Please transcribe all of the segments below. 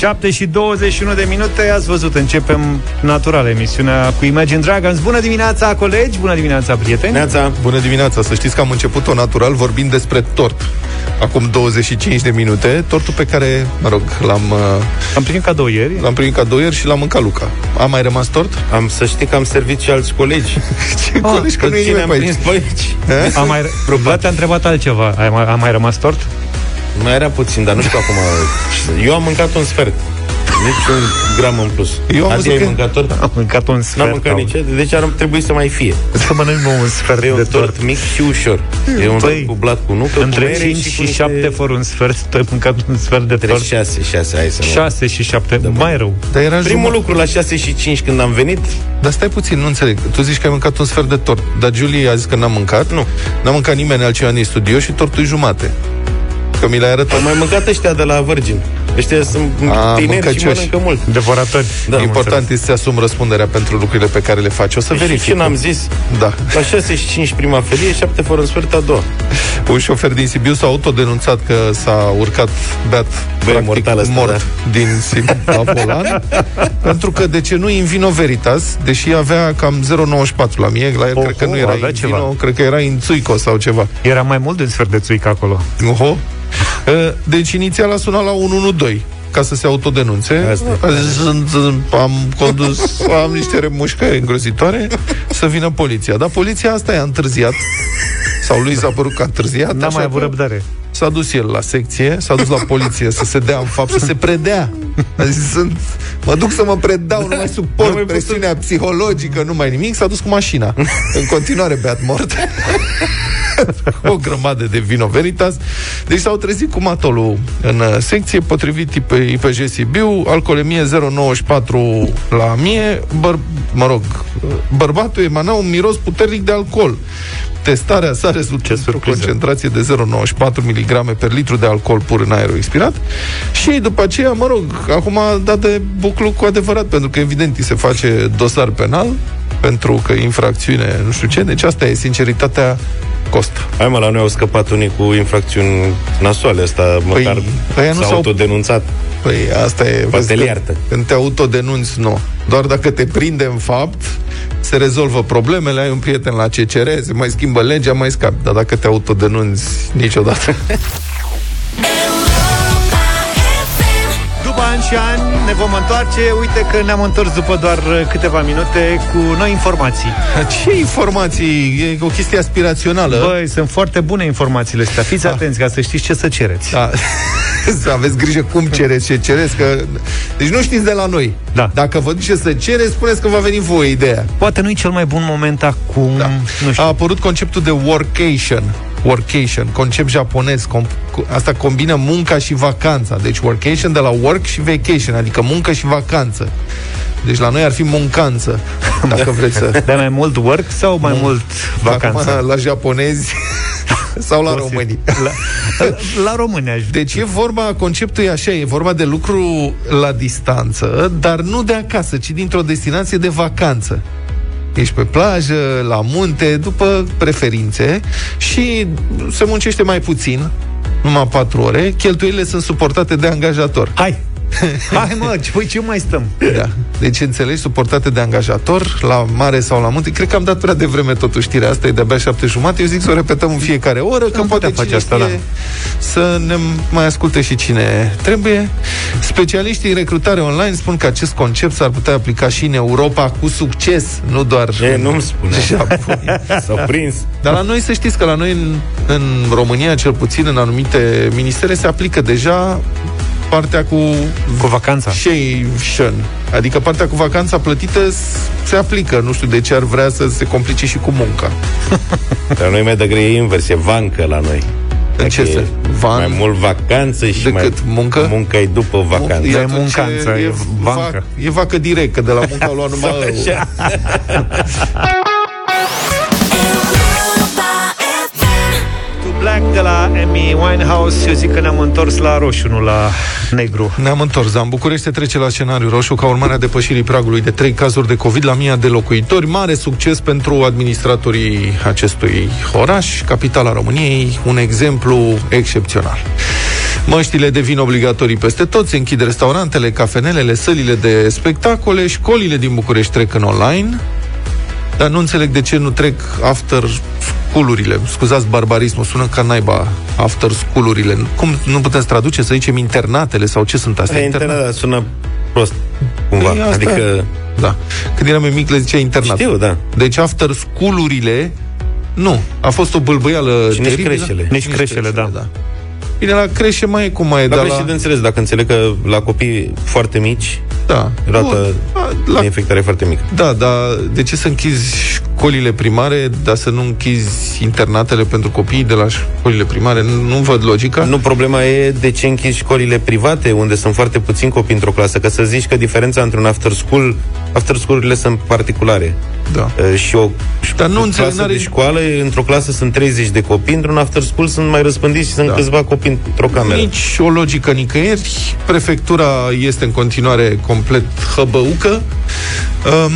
7 și 21 de minute, ați văzut, începem natural emisiunea cu Imagine Dragons. Bună dimineața, colegi, bună dimineața, prieteni. Neața. Bună dimineața, să știți că am început-o natural vorbind despre tort. Acum 25 de minute, tortul pe care, mă rog, l-am... Uh, am primit cadou ieri. L-am primit cadou ieri și l-am mâncat Luca. A mai rămas tort? Am să știi că am servit și alți colegi. Ce oh, colegi? Că nu e nimeni pe aici. Pe aici. Am mai, te-a întrebat altceva. A mai, a mai rămas tort? Mai era puțin, dar nu știu acum. Eu am mâncat un sfert. Nici un gram în plus. Eu am Azi ai mâncat tort? Am mâncat un sfert. N-am mâncat nici Deci ar trebui să mai fie. Să mănânc un sfert e un tort mic și ușor. E un tort cu blat cu nucă, Între 5 și, și 7 fără un sfert, tu ai mâncat un sfert de tort. 6, 6, hai să 6 și 7, da, mai rău. Dar era Primul jumătate. lucru la 6 și 5 când am venit. Dar stai puțin, nu înțeleg. Tu zici că ai mâncat un sfert de tort, dar Julie a zis că n-a mâncat. Nu. N-a mâncat nimeni altceva în studio și tortul e jumate că mi l-ai arătat. Au mai mâncat ăștia de la Virgin. Ăștia sunt A, tineri și mănâncă mult. Devoratori. Da, Important este să asum răspunderea pentru lucrurile pe care le faci. O să păi verific. Și n-am zis? Da. La 6 și 5 prima felie, 7 fără sfert a doua. Un șofer din Sibiu s-a autodenunțat că s-a urcat beat Băi, mortal asta, mort da. din Sibiu la volan pentru că de ce nu Invino Veritas, deși avea cam 0,94 la mie, la el oh, cred că nu era Invino, ceva. cred că era Ințuico sau ceva. Era mai mult de sfert de țuică acolo. Oho. Deci inițial a sunat la 112 ca să se autodenunțe. Sunt, am condus, am niște remușcări îngrozitoare, să vină poliția. Dar poliția asta i-a întârziat. Sau lui s-a părut că a întârziat. N-a mai avut răbdare. S-a dus el la secție, s-a dus la poliție să se dea în fapt, să se predea. A zis, sunt, mă duc să mă predau, nu mai suport nu presiunea psihologică, nu mai nimic. S-a dus cu mașina. În continuare beat mort. o grămadă de vino veritas. Deci s-au trezit cu matolul în uh, secție, potrivit IPJ Sibiu, alcoolemie 0,94 la mie, băr, mă rog, bărbatul emana un miros puternic de alcool. Testarea s-a rezultat o concentrație de 0,94 mg per litru de alcool pur în aerul expirat. Și după aceea, mă rog, acum a dat de buclu cu adevărat, pentru că evident îi se face dosar penal pentru că infracțiune, nu știu ce, deci asta e sinceritatea costă. Hai mă, la noi au scăpat unii cu infracțiuni nasoale, asta păi, măcar păi s-au autodenunțat. Păi asta e... Poate le iartă. Când te autodenunți, nu. Doar dacă te prinde în fapt, se rezolvă problemele, ai un prieten la CCR, se mai schimbă legea, mai scapi. Dar dacă te autodenunți, niciodată. ani și ani ne vom întoarce. Uite că ne-am întors după doar câteva minute cu noi informații. Ce informații? E o chestie aspirațională. Băi, sunt foarte bune informațiile astea. Fiți ah. atenți ca să știți ce să cereți. Da. să aveți grijă cum cereți, ce cereți, că... Deci nu știți de la noi. Da. Dacă vă duceți să cereți, spuneți că va veni voi ideea. Poate nu e cel mai bun moment acum. Da. Nu știu. A apărut conceptul de workation workation, concept japonez, com- asta combină munca și vacanța. Deci workation de la work și vacation, adică muncă și vacanță. Deci la noi ar fi muncanță, dacă vreți să... Dar mai mult work sau mai Mun- mult vacanță? Acum, la japonezi sau la români? La, la români aș Deci e vorba, conceptul e așa, e vorba de lucru la distanță, dar nu de acasă, ci dintr-o destinație de vacanță ești pe plajă, la munte, după preferințe și se muncește mai puțin, numai 4 ore, cheltuielile sunt suportate de angajator. Hai! Hai mă, păi ce mai stăm? Da. Deci înțelegi, suportate de angajator, la mare sau la munte. Cred că am dat prea devreme totuși știrea asta, e de-abia șapte jumate. Eu zic să o repetăm în fiecare oră, că poate face asta, da. să ne mai asculte și cine trebuie. Specialiștii în recrutare online spun că acest concept s-ar putea aplica și în Europa cu succes, nu doar e, nu-mi spune. S-au prins. Dar la noi să știți că la noi în, în România, cel puțin în anumite ministere, se aplică deja partea cu... Cu vacanța. Shation. Adică partea cu vacanța plătită se aplică. Nu știu de ce ar vrea să se complice și cu munca. Dar noi mai degrabă e invers, e vancă la noi. În ce se? Van? Mai mult vacanță și decât mai muncă? Munca e după vacanță. E muncanță, e, e vancă. Vac, e vacă direct, că de la munca lua numai Black de la Amy Winehouse. Eu zic că ne-am întors la roșu, nu la negru. Ne-am întors, dar în București trece la scenariu roșu Ca urmare a depășirii pragului de 3 cazuri de COVID la mii de locuitori. Mare succes pentru administratorii acestui oraș Capitala României Un exemplu excepțional. Măștile devin obligatorii peste tot, se închid restaurantele, cafenelele, sălile de spectacole, școlile din București trec în online, dar nu înțeleg de ce nu trec after school-urile. Scuzați barbarismul, sună ca naiba after school-urile. Cum nu putem să traduce, să zicem internatele sau ce sunt astea? Internat, sună prost, cumva. Păi asta- adică, Da. Când eram mai mic le zicea internat. știu, da. Deci after school-urile nu. A fost o bâlbăială Și nici teribilă. creșele. Nici creșele, da. Bine, la creșe mai e cum mai e, Dar dar la... și la... de înțeles, dacă înțeleg că la copii foarte mici, Da. rata Bun. de La... infectare e foarte mică. Da, dar de ce să închizi școlile primare, dar să nu închizi internatele pentru copiii de la școlile primare? Nu, nu văd logica. Nu, problema e de ce închizi școlile private, unde sunt foarte puțini copii într-o clasă, că să zici că diferența între un after school, after school-urile sunt particulare. Da. Uh, și o Dar nu o înțeleg, clasă n-are- de școală, într-o clasă sunt 30 de copii, într-un after school sunt mai răspândiți și sunt Da. câțiva copii într-o cameră. Nici o logică nicăieri. Prefectura este în continuare complet hăbăucă. Um,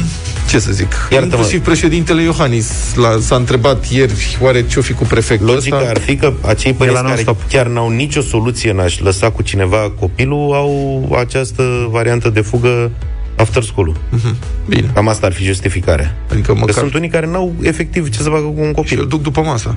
ce să zic? Iartă-mă. Inclusiv președintele Iohannis l-a, s-a întrebat ieri oare ce-o fi cu prefectul Logica ăsta. ar fi că acei părinți la care non-stop. chiar n-au nicio soluție în a-și lăsa cu cineva copilul au această variantă de fugă after school Bine, Cam asta ar fi justificarea. adică Că măcar sunt unii care n-au efectiv ce să facă cu un și copil. îl duc după masă.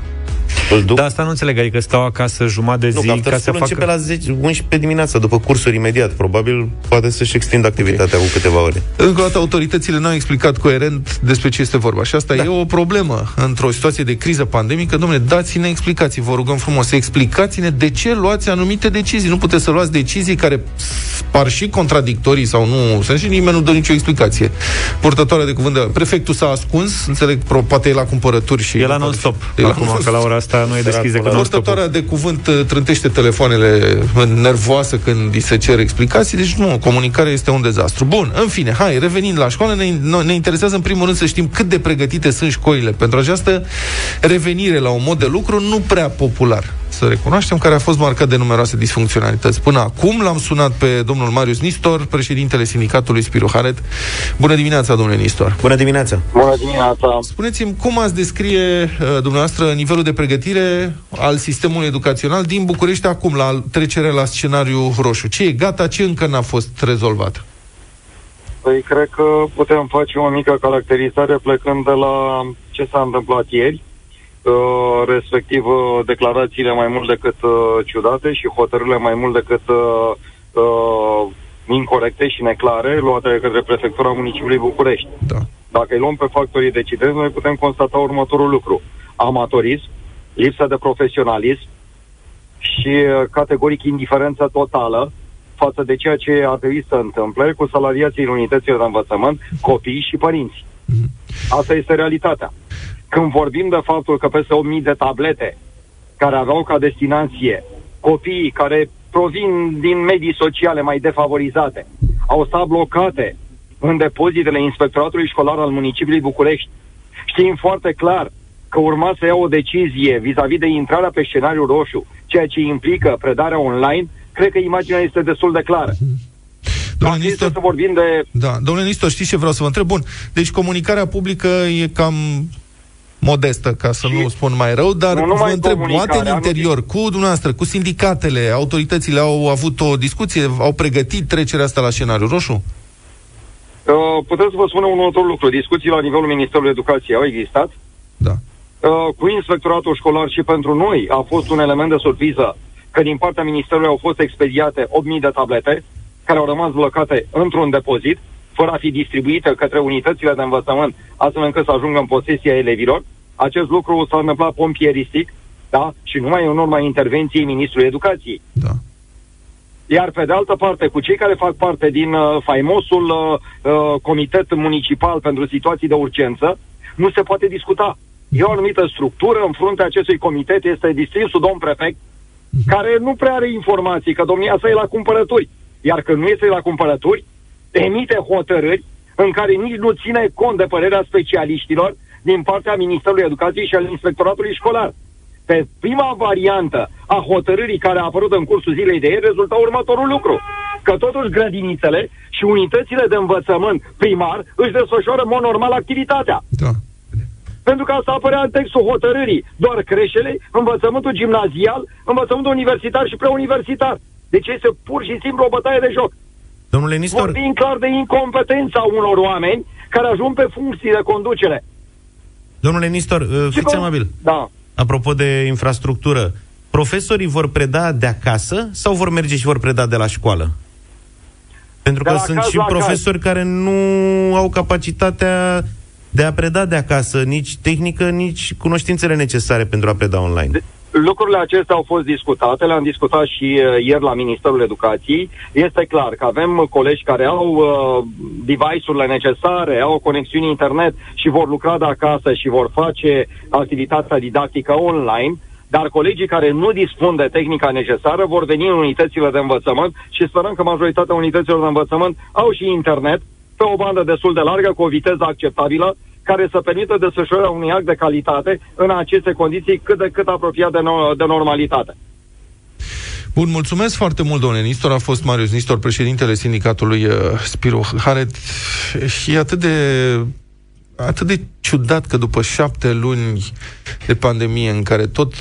Îl duc Da, asta nu înțeleg, adică stau acasă jumătate de Nu, zi că ca after să school facă... începe la 10, 11 dimineața, după cursuri imediat. Probabil poate să-și extindă activitatea cu câteva ore. Încă o dată, autoritățile n-au explicat coerent despre ce este vorba. Și asta da. e o problemă într-o situație de criză pandemică. Domnule, dați-ne explicații, vă rugăm frumos. Explicați-ne de ce luați anumite decizii. Nu puteți să luați decizii care par și contradictorii sau nu. Să și nimeni nu dă nicio explicație. Purtătoarea de cuvânt de prefectul s-a ascuns, înțeleg, pro, poate e la cumpărături și... E la non-stop. E la Acum, non-stop. că la ora asta nu e deschis decât non-stop. Purtătoarea de cuvânt uh, trântește telefoanele în nervoasă când îi se cer explicații, deci nu, comunicarea este un dezastru. Bun, în fine, hai, revenind la școală, ne, ne interesează în primul rând să știm cât de pregătite sunt școlile pentru această revenire la un mod de lucru nu prea popular. Să recunoaștem care a fost marcat de numeroase disfuncționalități. Până acum l-am sunat pe domnul Marius Nistor, președintele sindicatului Spiru Haret. Bună dimineața, domnule Nistor! Bună dimineața! Bună dimineața! Spuneți-mi cum ați descrie uh, dumneavoastră nivelul de pregătire al sistemului educațional din București acum, la trecerea la scenariu roșu. Ce e gata, ce încă n-a fost rezolvat? Păi cred că putem face o mică caracterizare plecând de la ce s-a întâmplat ieri, uh, respectiv uh, declarațiile mai mult decât uh, ciudate și hotărârile mai mult decât uh, uh, incorrecte și neclare luate de către prefectura municipiului București. Da. Dacă îi luăm pe factorii decidenți, noi putem constata următorul lucru. Amatorism, lipsă de profesionalism și uh, categoric indiferență totală față de ceea ce ar trebui să întâmple cu salariații în unitățile de învățământ, copii și părinți. Asta este realitatea. Când vorbim de faptul că peste 8.000 de tablete care aveau ca destinație copiii care provin din medii sociale mai defavorizate, au stat blocate în depozitele Inspectoratului Școlar al Municipiului București. Știm foarte clar că urma să ia o decizie vis-a-vis de intrarea pe scenariul roșu, ceea ce implică predarea online, cred că imaginea este destul de clară. Domnule Dacă este Nistor, să vorbim de da. Domnule Nistor, știți ce vreau să vă întreb? Bun, deci comunicarea publică e cam modestă, ca să Și- nu spun mai rău, dar Nu vă numai întreb, comunicarea, poate în nu- interior, cu dumneavoastră, cu sindicatele, autoritățile au avut o discuție, au pregătit trecerea asta la scenariu roșu? Uh, putem să vă spun un următor lucru. Discuții la nivelul Ministerului Educației au existat. Da. Uh, cu inspectoratul școlar și pentru noi a fost un element de surpriză că din partea Ministerului au fost expediate 8.000 de tablete care au rămas blocate într-un depozit fără a fi distribuite către unitățile de învățământ astfel încât să ajungă în posesia elevilor. Acest lucru s-a întâmplat pompieristic da? și numai în urma intervenției Ministrului Educației. Da. Iar pe de altă parte, cu cei care fac parte din uh, faimosul uh, uh, comitet municipal pentru situații de urgență, nu se poate discuta. E o anumită structură, în fruntea acestui comitet este distinsul domn prefect, care nu prea are informații, că domnia sa e la cumpărături. Iar când nu este la cumpărături, emite hotărâri în care nici nu ține cont de părerea specialiștilor din partea Ministerului Educației și al Inspectoratului Școlar. Pe prima variantă a hotărârii care a apărut în cursul zilei de ieri rezulta următorul lucru. Că totuși grădinițele și unitățile de învățământ primar își desfășoară în mod normal activitatea. Da. Pentru că asta apărea în textul hotărârii. Doar creșele, învățământul gimnazial, învățământul universitar și preuniversitar. Deci este pur și simplu o bătaie de joc. Domnule Nistor... Vorbim clar de incompetența unor oameni care ajung pe funcții de conducere. Domnule Nistor, uh, Și fiți vă- amabil. Da. Apropo de infrastructură, profesorii vor preda de acasă sau vor merge și vor preda de la școală? Pentru De că la sunt caz și la profesori care nu au capacitatea de a preda de acasă, nici tehnică, nici cunoștințele necesare pentru a preda online. Lucrurile acestea au fost discutate, le-am discutat și uh, ieri la Ministerul Educației. Este clar că avem uh, colegi care au uh, device-urile necesare, au conexiuni internet și vor lucra de acasă și vor face activitatea didactică online, dar colegii care nu dispun de tehnica necesară vor veni în unitățile de învățământ și sperăm că majoritatea unităților de învățământ au și internet pe o bandă destul de largă, cu o viteză acceptabilă, care să permită desfășurarea unui act de calitate în aceste condiții cât de cât apropiat de, no- de normalitate. Bun, mulțumesc foarte mult, domnule Nistor. A fost Marius Nistor, președintele sindicatului uh, Spiro Haret. Și e atât de atât de ciudat că după șapte luni de pandemie în care tot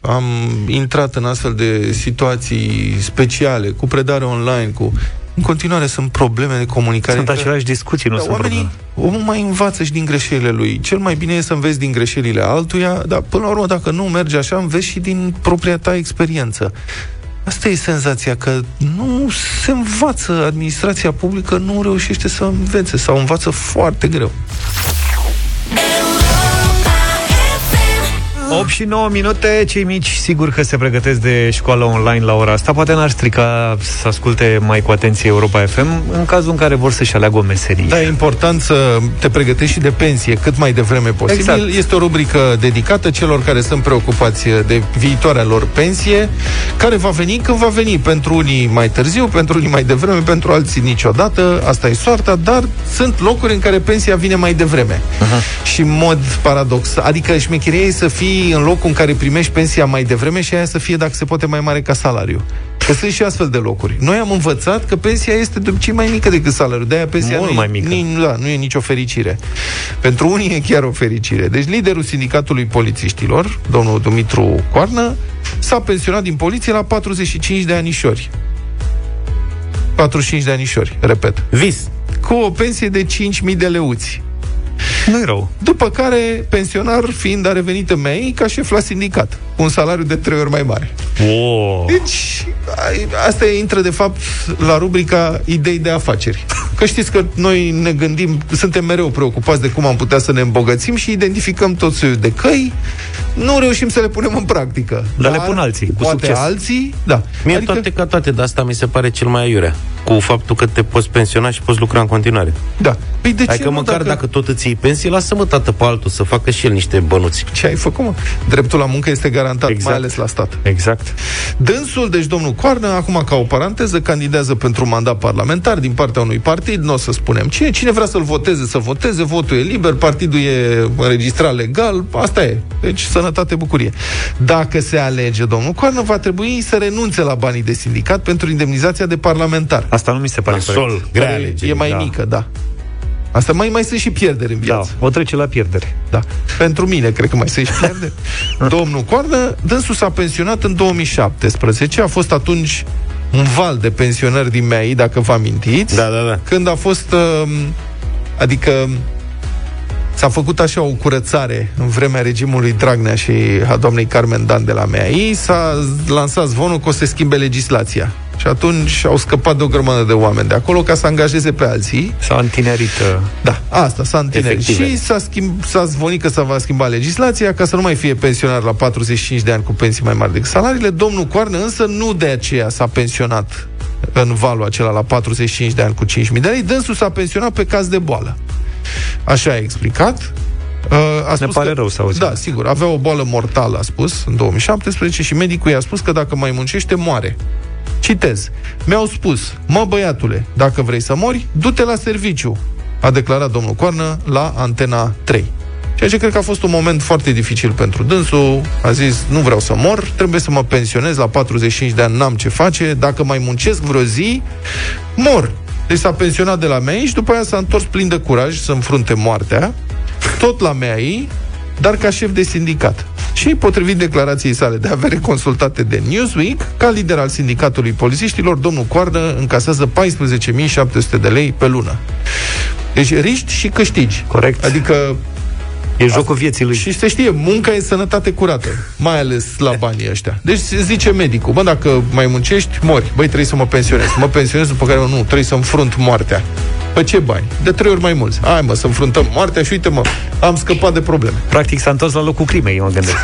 am intrat în astfel de situații speciale, cu predare online, cu... În continuare sunt probleme de comunicare. Sunt între- aceleași discuții, nu da, sunt oamenii, probleme. omul mai învață și din greșelile lui. Cel mai bine e să înveți din greșelile altuia, dar până la urmă, dacă nu merge așa, înveți și din propria ta experiență. Asta e senzația, că nu se învață, administrația publică nu reușește să învețe sau învață foarte greu. 8 și 9 minute, cei mici sigur că se pregătesc de școală online la ora asta. Poate n-ar strica să asculte mai cu atenție Europa FM în cazul în care vor să-și aleagă o meserie. Da, e important să te pregătești și de pensie cât mai devreme posibil. Exact. Este o rubrică dedicată celor care sunt preocupați de viitoarea lor pensie, care va veni când va veni. Pentru unii mai târziu, pentru unii mai devreme, pentru alții niciodată. Asta e soarta, dar sunt locuri în care pensia vine mai devreme. Uh-huh. Și în mod paradox, adică șmecheria e să fii în locul în care primești pensia mai devreme și aia să fie, dacă se poate, mai mare ca salariu. Că sunt și astfel de locuri. Noi am învățat că pensia este de obicei mai mică decât salariul. De-aia pensia Mult nu, mai e, mică. Ni, da, nu e nicio fericire. Pentru unii e chiar o fericire. Deci liderul sindicatului polițiștilor, domnul Dumitru Coarnă, s-a pensionat din poliție la 45 de anișori. 45 de anișori, repet. Vis. Cu o pensie de 5.000 de leuți. Nu-i rău. După care, pensionar fiind, a revenit în MEI ca șef la sindicat, cu un salariu de trei ori mai mare. Wow. Deci, a- asta intră, de fapt, la rubrica idei de afaceri. Că știți că noi ne gândim, suntem mereu preocupați de cum am putea să ne îmbogățim și identificăm tot soiul de căi, nu reușim să le punem în practică. Dar le pun alții, cu poate succes. alții, da. Mie adică... toate ca toate, dar asta mi se pare cel mai aiurea. Cu faptul că te poți pensiona și poți lucra în continuare. Da. Păi de ce Adică nu, măcar dacă... dacă tot îți iei pensie, lasă-mă tată pe altul să facă și el niște bănuți. Ce ai făcut, mă? Dreptul la muncă este garantat, Exact. mai ales la stat. Exact. Dânsul, deci domnul Coarnă, acum ca o paranteză, candidează pentru un mandat parlamentar din partea unui partid, nu o să spunem cine. Cine vrea să-l voteze, să voteze, votul e liber, partidul e înregistrat legal, asta e. Deci, sănătate, bucurie. Dacă se alege domnul Coarnă, va trebui să renunțe la banii de sindicat pentru indemnizația de parlamentar. Asta nu mi se pare corect. Sol, grea Care alegere. e mai da. mică, da. Asta mai, mai sunt și pierderi în Da, viață. o trece la pierdere. Da. Pentru mine, cred că mai se și pierde. Domnul Coarnă, dânsul s-a pensionat în 2017. A fost atunci un val de pensionări din MEI, dacă vă amintiți. Da, da, da. Când a fost... uh, Adică s-a făcut așa o curățare în vremea regimului Dragnea și a doamnei Carmen Dan de la MEI, s-a lansat zvonul că o să se schimbe legislația. Și atunci au scăpat de o grămadă de oameni de acolo ca să angajeze pe alții. S-a întinerit. uh, Da, asta s-a întinerit. Efective. Și s-a, schimb, s-a zvonit că se va schimba legislația ca să nu mai fie pensionar la 45 de ani cu pensii mai mari decât salariile. Domnul Coarnă însă nu de aceea s-a pensionat în valul acela la 45 de ani cu 5.000 de lei. Dânsul s-a pensionat pe caz de boală. Așa a explicat. Uh, a spus pare că, rău să auzim. Da, sigur. Avea o boală mortală, a spus, în 2017 și medicul i-a spus că dacă mai muncește, moare. Citez. Mi-au spus, mă băiatule, dacă vrei să mori, du-te la serviciu, a declarat domnul Coarnă la Antena 3. Ceea ce cred că a fost un moment foarte dificil pentru dânsul. A zis, nu vreau să mor, trebuie să mă pensionez la 45 de ani, n-am ce face, dacă mai muncesc vreo zi, mor. Deci s-a pensionat de la MEI și după aia s-a întors plin de curaj să înfrunte moartea, tot la MEI, dar ca șef de sindicat. Și, potrivit declarației sale de avere consultate de Newsweek, ca lider al sindicatului polițiștilor, domnul Coardă încasează 14.700 de lei pe lună. Deci riști și câștigi. Corect. Adică E jocul vieții lui. și se știe, munca e sănătate curată, mai ales la banii ăștia. Deci zice medicul, bă, dacă mai muncești, mori. Băi, trebuie să mă pensionez. Mă pensionez, după care nu, trebuie să înfrunt moartea. Pe ce bani? De trei ori mai mulți. Hai mă, să înfruntăm moartea și uite mă, am scăpat de probleme. Practic s-a întors la locul crimei, mă gândesc.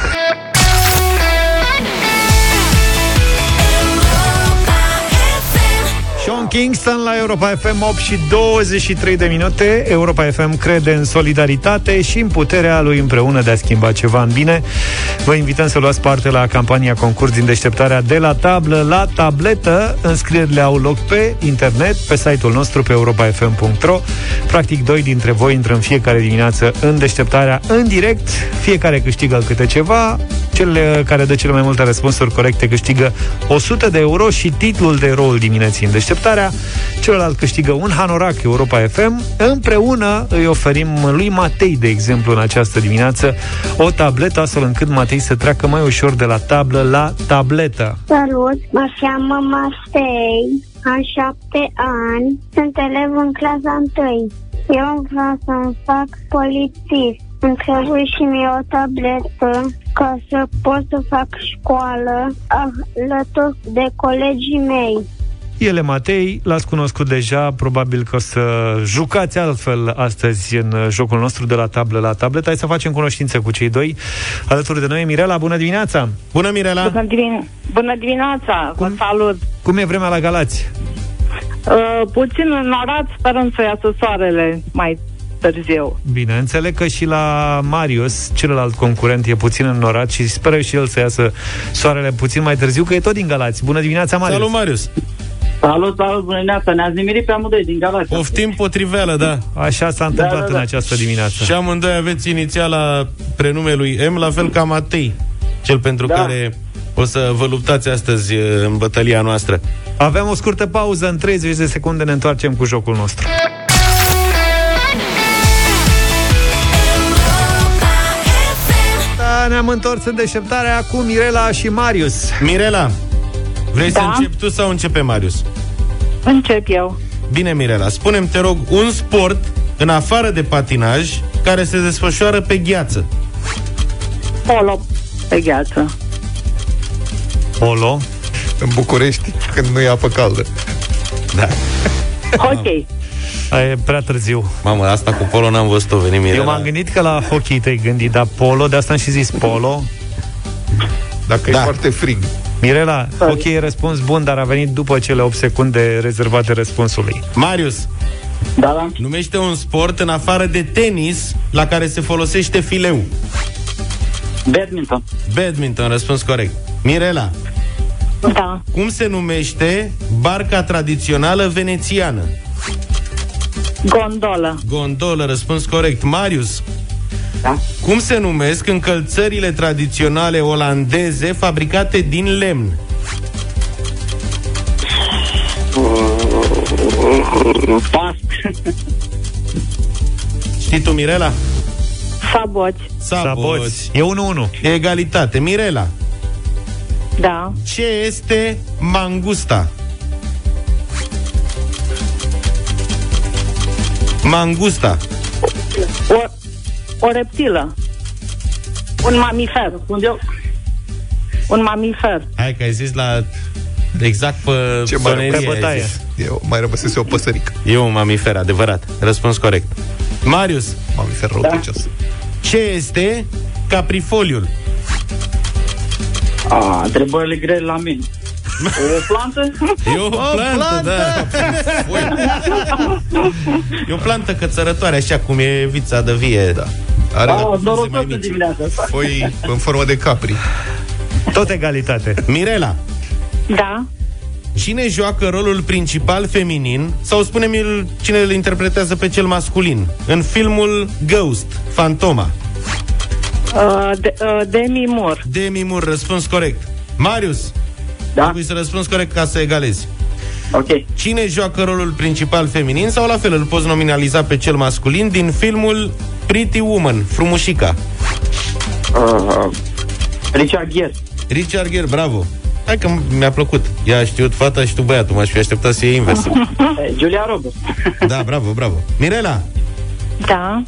Kingston la Europa FM 8 și 23 de minute. Europa FM crede în solidaritate și în puterea lui împreună de a schimba ceva în bine. Vă invităm să luați parte la campania concurs din deșteptarea de la tablă la tabletă. Înscrierile au loc pe internet, pe site-ul nostru pe europafm.ro Practic, doi dintre voi intră în fiecare dimineață în deșteptarea în direct. Fiecare câștigă câte ceva Cel care dă cele mai multe răspunsuri corecte câștigă 100 de euro și titlul de eroul dimineții în deșteptarea. Celălalt câștigă un hanorac Europa FM. Împreună îi oferim lui Matei, de exemplu, în această dimineață, o tabletă, astfel încât Matei să treacă mai ușor de la tablă la tabletă. Salut, mă cheamă Matei, am șapte ani, sunt elev în clasa 1. Eu vreau să-mi fac polițist. Îmi trebuie și mie o tabletă ca să pot să fac școală alături de colegii mei. Ele Matei, l-ați cunoscut deja, probabil că o să jucați altfel astăzi în jocul nostru de la tablă la tabletă. Hai să facem cunoștință cu cei doi. Alături de noi, Mirela, bună dimineața! Bună, Mirela! Bună, divin- Bună dimineața, Cum? vă salut. Cum e vremea la Galați? Uh, puțin înorat, sperăm să iasă soarele mai târziu. Bine, înțeleg că și la Marius, celălalt concurent, e puțin înnorat și speră și el să iasă soarele puțin mai târziu, că e tot din Galați. Bună dimineața, Marius! Salut, Marius! Salut, salut, bună dimineața, ne-ați nimerit pe amândoi din Galați. Poftim potriveală, da. Așa s-a întâmplat da, da. în această dimineață. Și amândoi aveți inițiala prenumelui M, la fel ca Matei, cel pentru Da. care o să vă luptați astăzi uh, în bătălia noastră. Avem o scurtă pauză, în 30 de secunde ne întoarcem cu jocul nostru. Ne-am întors în deșteptarea cu Mirela și Marius. Mirela, vrei să Da. începi tu sau începe Marius? Încep eu. Bine, Mirela, spunem te rog, un sport în afară de patinaj care se desfășoară pe gheață. Polo pe gheață. Polo. În București, când nu e apă caldă. Da. Hockey. A, E prea târziu. Mamă, asta cu polo n-am văzut-o veni Mirela. Eu m-am gândit că la hockey te-ai gândit, dar polo, de asta am și zis polo. Dacă Da. e foarte frig. Mirela, hockey e răspuns bun, dar a venit după cele 8 secunde rezervate răspunsului. Marius, Da, da. numește un sport în afară de tenis la care se folosește fileu. Badminton. Badminton, răspuns corect. Mirela, Da. cum se numește barca tradițională venețiană? Gondolă. Gondolă, răspuns corect. Marius, Da. cum se numesc încălțările tradiționale olandeze fabricate din lemn? Pas. Știi tu, Mirela? Saboți. Saboți. E 1-1. Egalitate. Mirela, Da. ce este mangusta? Mangusta. O, o reptilă. Un mamifer. Spun eu. Un mamifer. Hai că ai zis la exact pe Ce mai sonerie Pe ai bătaie. zis. Eu, mai rămăsese o păsărică. E un mamifer, adevărat. Răspuns corect. Marius, Mamifer răutăcios. ce este caprifoliul? A, întrebările grele la mine. O plantă? E o plantă, da. E o plantă cățărătoare, așa cum e vița de vie. Da. Are A, mai norocos în mici. dimineața asta. foi în formă de capri. Tot egalitate. Mirela, Da. cine joacă rolul principal feminin sau spune-mi îl- cine îl interpretează pe cel masculin în filmul Ghost, Fantoma? Uh, de, uh, Demi Moore. Demi Moore, răspuns corect. Marius, Da? trebuie să răspunzi corect ca să egalezi. Ok. Cine joacă rolul principal feminin sau la fel îl poți nominaliza pe cel masculin din filmul Pretty Woman, Frumușica? Uh, Richard Gere. Richard Gere, bravo. Hai că mi-a plăcut. Ea a știut fata și tu băiatul. M-aș fi așteptat să iei invers. Eh, Julia Roberts. Da, bravo, bravo. Mirela, Da.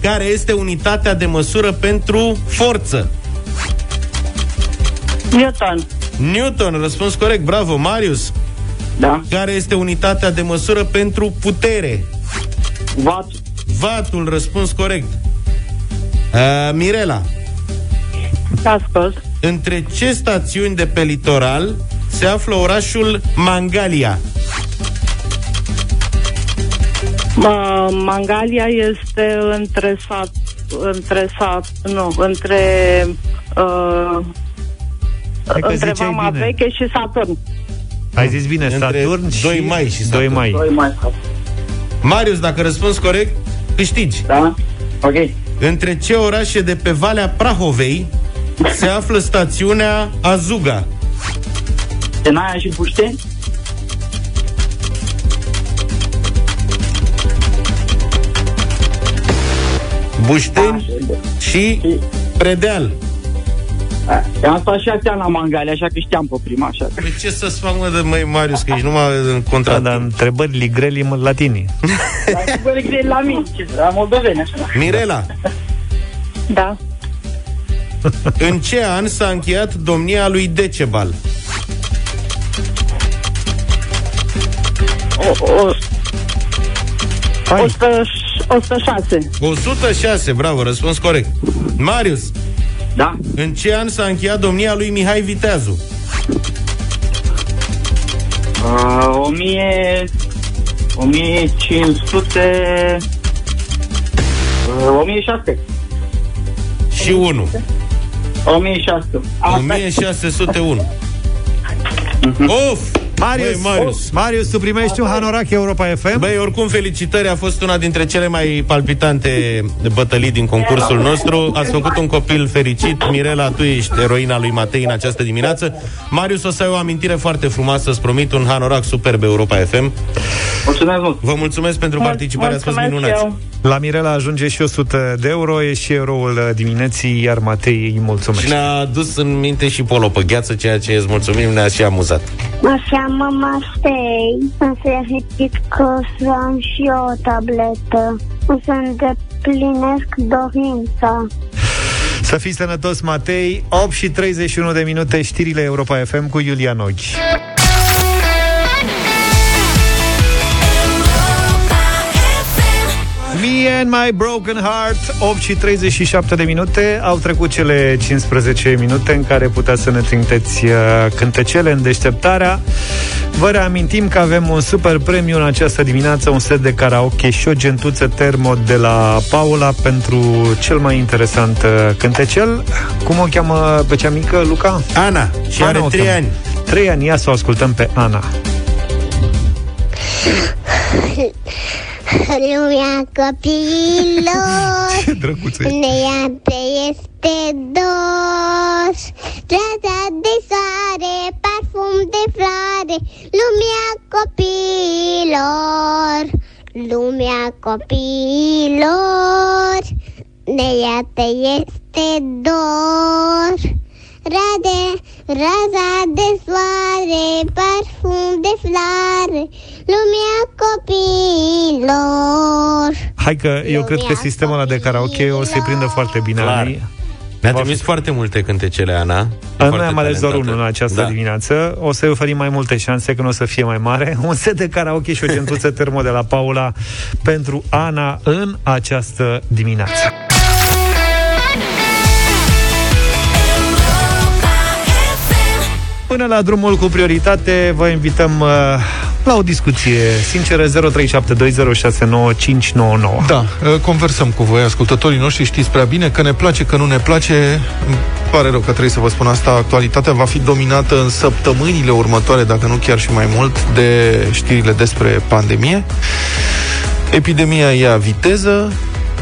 care este unitatea de măsură pentru forță? Newton. Newton, răspuns corect, bravo. Marius, Da. care este unitatea de măsură pentru putere? Vat. Vatul, răspuns corect. Uh, Mirela, Ascult. între ce stațiuni de pe litoral se află orașul Mangalia? Uh, Mangalia este între sat, între sat, nu, între uh, Hai că între ziceai Vama bine. Veche și Saturn. Ai zis bine, Între Saturn 2 și mai și 2 Saturn. mai. Doi mai. Marius, dacă răspunzi corect, câștigi. Da? Ok. Între ce orașe de pe Valea Prahovei se află stațiunea Azuga? Tenaia și Pușteni? Bușteni și Predeal. Da. Am stat și aseară la Mangalia, așa că știam pe prima, așa. Păi ce să-ți fac, mă, de măi, Marius, că ești numai în Da, contract. dar întrebări grele în latini. Dar cu grei la mine, ce, la moldoveni, așa. Mirela, Da. în ce an s-a încheiat domnia lui Decebal? O, o, Hai. 100, 106. 106, bravo, răspuns corect. Marius, Da? în ce an s-a încheiat domnia lui Mihai Viteazu? Uh, 1000... 1500... Uh, 1600. Și 1. 1600. Asta 1601. Of! Marius, Băi, Marius. Marius, tu primești un hanorac Europa FM. Băi, oricum, felicitări, a fost una dintre cele mai palpitante bătălii din concursul nostru. Ați făcut un copil fericit. Mirela, tu ești eroina lui Matei în această dimineață. Marius, o să ai o amintire foarte frumoasă, îți promit un hanorac superb Europa FM. Mulțumesc mult. Vă mulțumesc pentru participare, ați fost Mulțumesc minunați. eu. La Mirela ajunge și 100 de euro, e și eroul uh, dimineții, iar Matei îi Și mulțumesc. ne-a dus în minte și polo pe gheață, ceea ce îți mulțumim, ne-a și amuzat. Mă cheamă Mastei, însă zis că să am și eu o tabletă. O să îndeplinesc dorința. Să fii sănătos, Matei. 8 și 31 de minute, știrile Europa FM cu Iulia Noghi. Me and my broken heart 8 și 37 de minute Au trecut cele 15 minute În care puteți să ne trimiteți uh, Cântecele în deșteptarea Vă reamintim că avem un super premiu În această dimineață Un set de karaoke și o gentuță termo De la Paula Pentru cel mai interesant uh, cântecel Cum o cheamă pe cea mică, Luca? Ana, și Ana are o 3 cheamă. ani. 3 ani, ia să o ascultăm pe Ana Lumea copiilor Ce drăguță e. Neante este dor Raza de soare, parfum de floare Lumea copiilor Lumea copiilor Neate este dor Rade, raza de soare, parfum de floare Lumea copiilor Hai că eu Lumea cred că sistemul ăla de karaoke o să-i prindă foarte bine Clar. Ani. Ne-a Va trimis fi- foarte multe cântecele, Ana. E Noi foarte am ales doar talentată. unul în această da. dimineață O să-i oferim mai multe șanse Când o să fie mai mare Un set de karaoke și o gentuță termo de la Paula Pentru Ana în această dimineață Până la drumul cu prioritate Vă invităm uh, la o discuție sinceră 0372069599 Da, uh, conversăm cu voi, ascultătorii noștri, știți prea bine că ne place, că nu ne place. Îmi pare rău că trebuie să vă spun asta. Actualitatea va fi dominată în săptămânile următoare, dacă nu chiar și mai mult, de știrile despre pandemie. Epidemia ia viteză,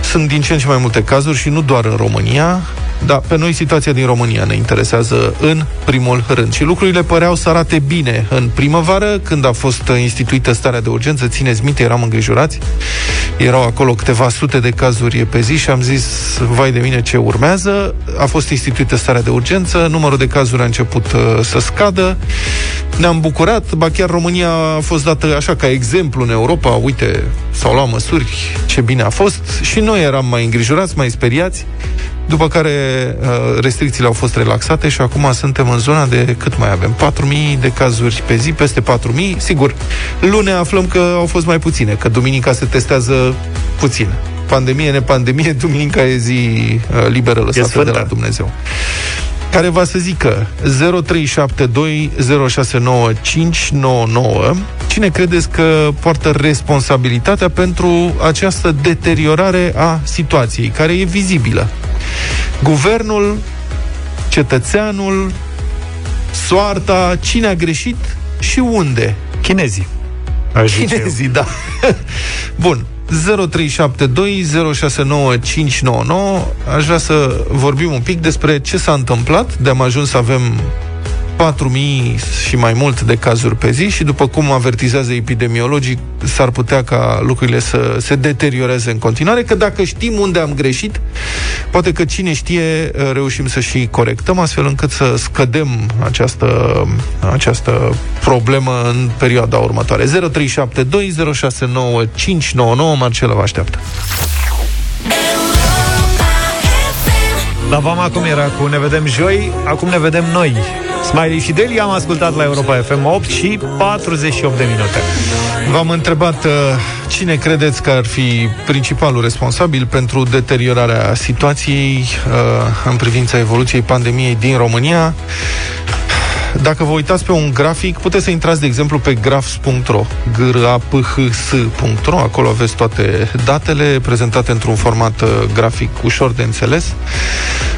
sunt din ce în ce mai multe cazuri și nu doar în România. Da, pe noi situația din România ne interesează în primul rând. Și lucrurile păreau să arate bine în primăvară, când a fost instituită starea de urgență. Țineți minte, eram îngrijorați. Erau acolo câteva sute de cazuri pe zi și am zis, vai de mine ce urmează. A fost instituită starea de urgență, numărul de cazuri a început uh, să scadă. Ne-am bucurat, ba chiar România a fost dată așa ca exemplu în Europa. Uite, s-au luat măsuri, ce bine a fost. Și noi eram mai îngrijorați, mai speriați. După care uh, restricțiile au fost relaxate și acum suntem în zona de cât mai avem? 4.000 de cazuri pe zi, peste 4.000. Sigur, luni aflăm că au fost mai puține, că duminica se testează puțin. Pandemie, nepandemie, duminica e zi uh, liberă lăsată de la Dumnezeu care va să zică 0372069599 cine credeți că poartă responsabilitatea pentru această deteriorare a situației, care e vizibilă? Guvernul, cetățeanul, soarta, cine a greșit și unde? Chinezii. Aș Chinezii, da. Bun. 0372069599 Aș vrea să vorbim un pic despre ce s-a întâmplat de am ajuns să avem 4.000 și mai mult de cazuri pe zi și după cum avertizează epidemiologii, s-ar putea ca lucrurile să se deterioreze în continuare, că dacă știm unde am greșit, poate că cine știe reușim să și corectăm, astfel încât să scădem această, această problemă în perioada următoare. 0372069599 Marcela vă așteaptă. La Vama cum era cu Ne vedem joi, acum ne vedem noi. Smiley și Deli am ascultat la Europa FM 8 și 48 de minute. V-am întrebat uh, cine credeți că ar fi principalul responsabil pentru deteriorarea situației uh, în privința evoluției pandemiei din România. Dacă vă uitați pe un grafic, puteți să intrați, de exemplu, pe grafs.ro, graphs.ro, acolo aveți toate datele prezentate într-un format uh, grafic ușor de înțeles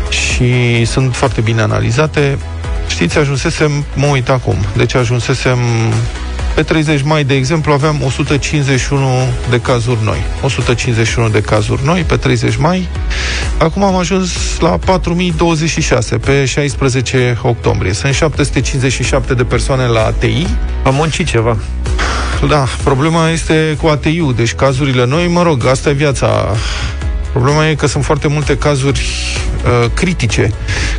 și sunt foarte bine analizate. Știți, ajunsesem, mă uit acum, deci ajunsesem pe 30 mai, de exemplu, aveam 151 de cazuri noi. 151 de cazuri noi pe 30 mai. Acum am ajuns la 4026 pe 16 octombrie. Sunt 757 de persoane la ATI. Am muncit ceva. Da, problema este cu ATI-ul, deci cazurile noi, mă rog, asta e viața Problema e că sunt foarte multe cazuri uh, critice.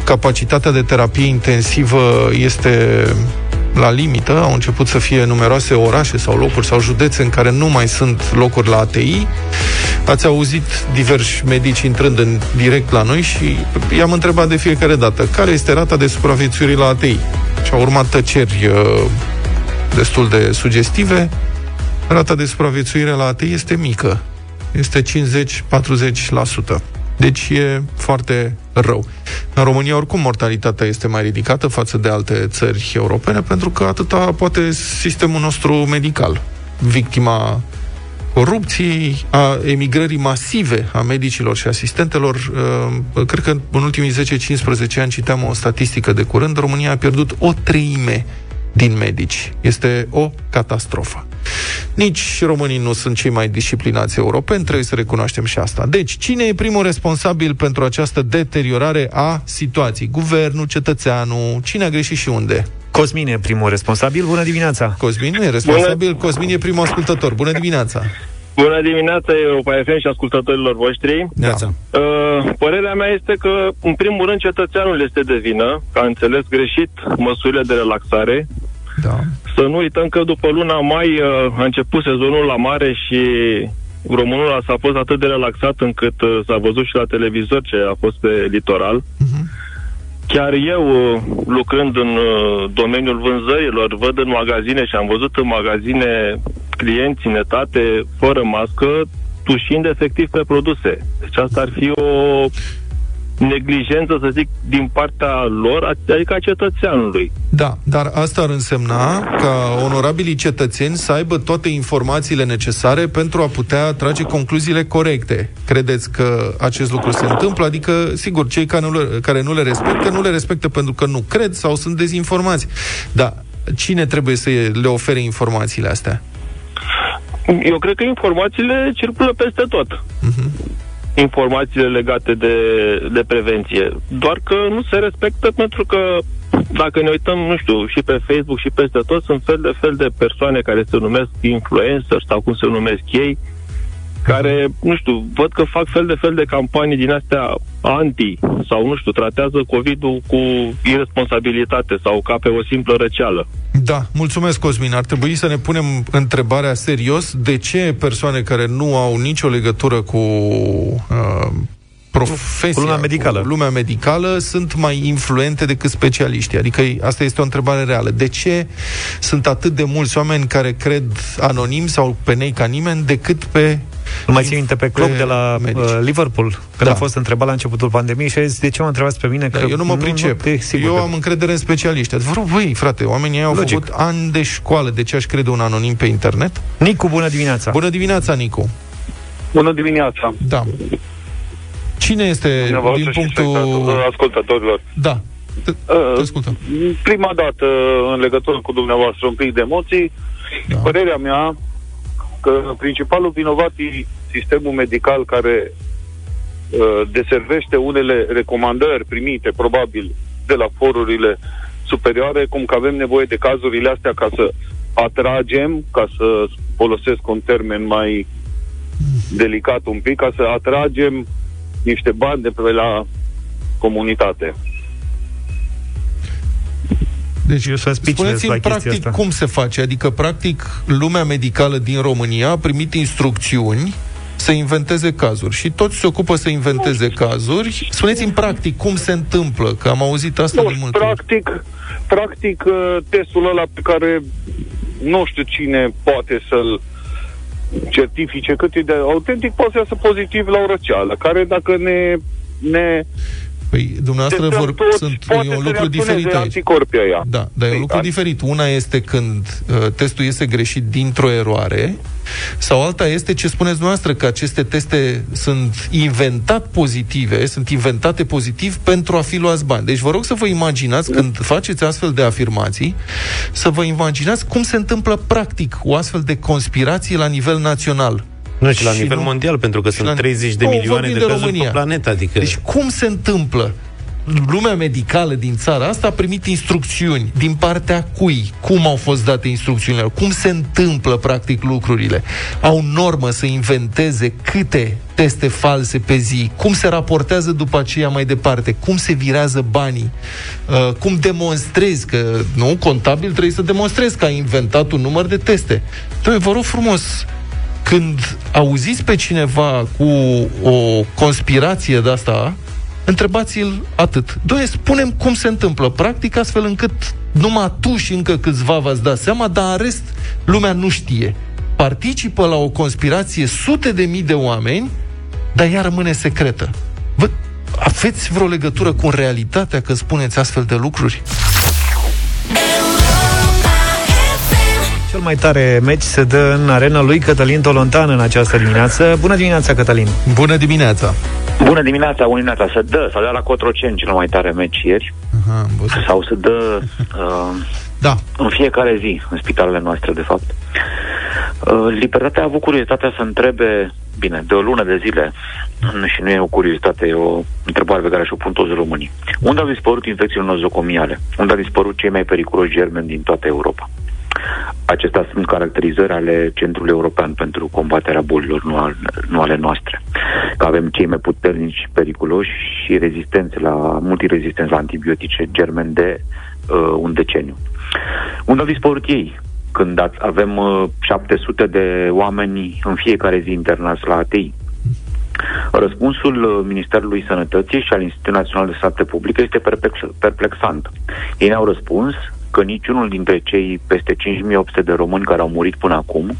Capacitatea de terapie intensivă este la limită, au început să fie numeroase orașe sau locuri sau județe în care nu mai sunt locuri la ATI. Ați auzit diversi medici intrând în direct la noi și i-am întrebat de fiecare dată care este rata de supraviețuire la ATI. Și au urmat tăceri uh, destul de sugestive. Rata de supraviețuire la ATI este mică este 50-40%. Deci e foarte rău. În România, oricum, mortalitatea este mai ridicată față de alte țări europene, pentru că atâta poate sistemul nostru medical. Victima corupției, a emigrării masive a medicilor și asistentelor. Uh, cred că în ultimii 10-15 ani citeam o statistică de curând, România a pierdut o treime din medici. Este o catastrofă. Nici românii nu sunt cei mai disciplinați europeni, trebuie să recunoaștem și asta. Deci, cine e primul responsabil pentru această deteriorare a situației? Guvernul, cetățeanul, cine a greșit și unde? Cosmin e primul responsabil. Bună dimineața! Cosmin nu e responsabil, Bună... Cosmin e primul ascultător. Bună dimineața! Bună dimineața, Europa FM și ascultătorilor voștri. Da. Uh, părerea mea este că, în primul rând, cetățeanul este de vină, că a înțeles greșit măsurile de relaxare. Da. Să nu uităm că după luna mai uh, a început sezonul la mare și românul s-a fost atât de relaxat încât uh, s-a văzut și la televizor ce a fost pe litoral. Uh-huh. Chiar eu, uh, lucrând în uh, domeniul vânzărilor, văd în magazine și am văzut în magazine clienți în etate fără mască, tușind efectiv pe produse. Deci asta ar fi o neglijență, să zic, din partea lor, adică a cetățeanului. Da, dar asta ar însemna ca onorabilii cetățeni să aibă toate informațiile necesare pentru a putea trage concluziile corecte. Credeți că acest lucru se întâmplă? Adică, sigur, cei care nu le, care nu le respectă, nu le respectă pentru că nu cred sau sunt dezinformați. Dar cine trebuie să le ofere informațiile astea? Eu cred că informațiile circulă peste tot. Uh-huh. Informațiile legate de, de prevenție. Doar că nu se respectă pentru că dacă ne uităm, nu știu, și pe Facebook și peste tot, sunt fel de fel de persoane care se numesc influencer sau cum se numesc ei, care, nu știu, văd că fac fel de fel de campanii din astea anti sau, nu știu, tratează COVID-ul cu irresponsabilitate sau ca pe o simplă răceală. Da, mulțumesc, Cosmin. Ar trebui să ne punem întrebarea serios de ce persoane care nu au nicio legătură cu uh, profesia, Cu lumea medicală. Cu lumea medicală sunt mai influente decât specialiștii. Adică asta este o întrebare reală. De ce sunt atât de mulți oameni care cred anonim sau pe nei ca nimeni decât pe Nu mai țin minte pe club Pe de la medici. uh, Liverpool, când Da. a fost întrebat la începutul pandemiei și a zis, de ce mă întrebați pe mine? Da, că eu nu mă pricep. Nu, sigur, eu că- am încredere în specialiști. Adevărul, băi, frate, oamenii au Logic. făcut ani de școală. De ce aș crede un anonim pe internet? Nicu, bună dimineața! Bună dimineața, Nicu. Bună dimineața! Da. Cine este, din Dumneavoastră și punctul... spectator- ascultătorilor. Da. Te, Uh, te ascultăm. Prima dată în legătură cu dumneavoastră un pic de emoții, Da. părerea mea că principalul vinovat e sistemul medical care uh, deservește unele recomandări primite, probabil, de la forurile superioare, cum că avem nevoie de cazurile astea ca să atragem, ca să folosesc un termen mai delicat un pic, ca să atragem niște bani de pe la comunitate. Deci, Eu sunt speechless la spuneți-mi chestia practic asta. cum se face. Adică, practic, lumea medicală din România a primit instrucțiuni să inventeze cazuri și toți se ocupă să inventeze cazuri. Spuneți-mi practic cum se întâmplă, că am auzit asta Nu, de multe ori. practic, practic, uh, testul ăla pe care nu știu cine poate să-l certifice cât e de autentic, poate să iasă pozitiv la o răceală, care dacă ne, ne Păi, dumneavoastră testăm vor, toți, sunt, poate e un să lucru reacționeze diferit aici. anticorpii aia. Da, dar e un Păi, lucru an- diferit. Una este când uh, testul iese greșit dintr-o eroare, sau alta este ce spuneți dumneavoastră, că aceste teste sunt inventat pozitive, sunt inventate pozitiv pentru a fi luați bani. Deci vă rog să vă imaginați, când faceți astfel de afirmații, să vă imaginați cum se întâmplă practic o astfel de conspirație la nivel național. Nu, și la Și nivel nu- mondial, pentru că și sunt la- 30 de Nu, milioane vorbim de de cazuri România. pe planetă, adică... Deci cum se întâmplă? Lumea medicală din țara asta a primit instrucțiuni din partea cui? Cum au fost date instrucțiunile? Cum se întâmplă practic lucrurile? Au normă să inventeze câte teste false pe zi? Cum se raportează după aceea mai departe? Cum se virează banii? Uh, cum demonstrezi că, nu, contabil trebuie să demonstrezi că ai inventat un număr de teste. Doamne, vă rog frumos, când auziți pe cineva cu o conspirație de asta, întrebați-l atât. Doamne, spunem cum se întâmplă, practic, astfel încât numai tu și încă câțiva v-ați dat seama, dar în rest lumea nu știe. Participă la o conspirație sute de mii de oameni, dar ea rămâne secretă. Vă, aveți vreo legătură cu realitatea că spuneți astfel de lucruri? Cel mai tare meci se dă în arena lui Cătălin Tolontan în această dimineață. Bună dimineața, Cătălin! Bună dimineața! Bună dimineața, bună dimineața. Se dă, s-a dat la Cotroceni cel mai tare meci ieri. Aha, am văzut. Sau se dă uh, Da, în fiecare zi în spitalele noastre, de fapt. Uh, Libertatea a avut curiozitatea să întrebe, bine, de o lună de zile, nu- și nu e o curiozitate, e o întrebare pe care și-o pun toți românii. Unde au dispărut infecțiile nozocomiale? Unde au dispărut cei mai periculoși germeni din toată Europa? Acestea sunt caracterizări ale Centrului European pentru combaterea bolilor, nu, al, nu ale noastre. Că avem cei mai puternici și periculoși și rezistenți la, multirezistenți la antibiotice, germeni de uh, un deceniu. Unde au dispărut ei? Când ați- avem uh, 700 de oameni în fiecare zi internați la ATI. Răspunsul uh, Ministerului Sănătății și al Institutului Național de Sănătate Publică este perplex- perplexant. Ei ne-au răspuns că niciunul dintre cei peste 5800 de români care au murit până acum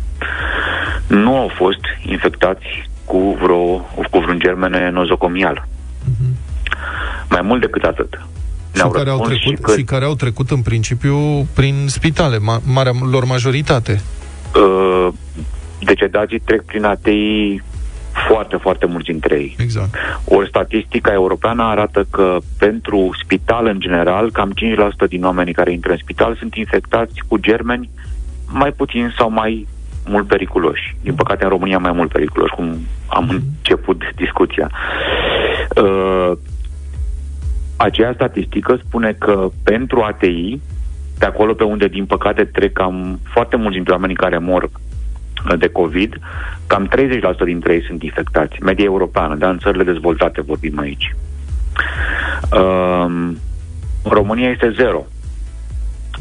nu au fost infectați cu, vreo, cu vreun germen nozocomial. Mai mult decât atât. și care, au răspuns trecut, că- și care au trecut în principiu prin spitale, ma- marea lor majoritate. uh, decedații trec prin ATI foarte, foarte mulți dintre ei. Exact. Ori statistica europeană arată că pentru spital în general, cam 5% din oamenii care intră în spital sunt infectați cu germeni mai puțin sau mai mult periculoși. Din păcate, în România mai mult periculoși, cum am început discuția. Uh, aceea statistică spune că pentru ATI, de acolo pe unde, din păcate, trec cam foarte mulți dintre oamenii care mor uh, de COVID, cam 30% dintre ei sunt infectați. Media europeană, dar în țările dezvoltate vorbim aici. Uh, România este zero.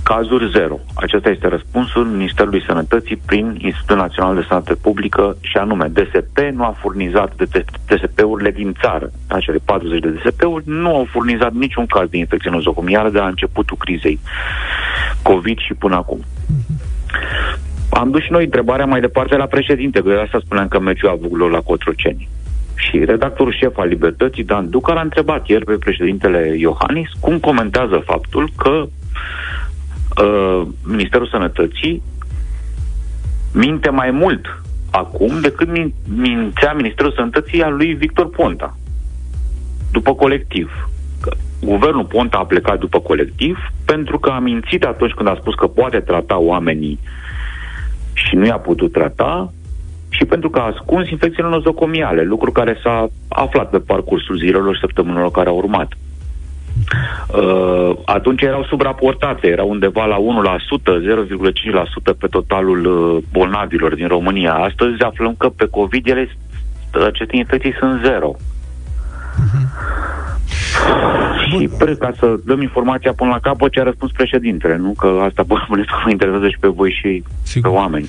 Cazuri zero. Acesta este răspunsul Ministerului Sănătății prin Institutul Național de Sănătate Publică și anume DSP nu a furnizat de DSP-urile din țară. Acele 40 de DSP-uri nu au furnizat niciun caz de infecție nozocomială de la începutul crizei COVID și până acum. Am dus și noi întrebarea mai departe la președinte, că asta spuneam că meciul a avut loc la Cotroceni. Și redactorul șef al Libertății, Dan Duca, l-a întrebat ieri pe președintele Iohannis cum comentează faptul că uh, Ministerul Sănătății minte mai mult acum decât min- mințea Ministerul Sănătății al lui Victor Ponta, după colectiv. Că guvernul Ponta a plecat după colectiv pentru că a mințit atunci când a spus că poate trata oamenii și nu i-a putut trata și pentru că a ascuns infecțiile nozocomiale, lucru care s-a aflat pe parcursul zilelor și săptămânilor care au urmat. Uh, atunci erau subraportate, erau undeva la 1%, 0,5% pe totalul uh, bolnavilor din România. Astăzi aflăm că pe COVID ele, aceste infecții sunt zero. Și pre, ca să dăm informația până la capăt ce a răspuns președintele, nu? Că asta bănuiesc că vă interesează și pe voi și Sigur. pe oameni.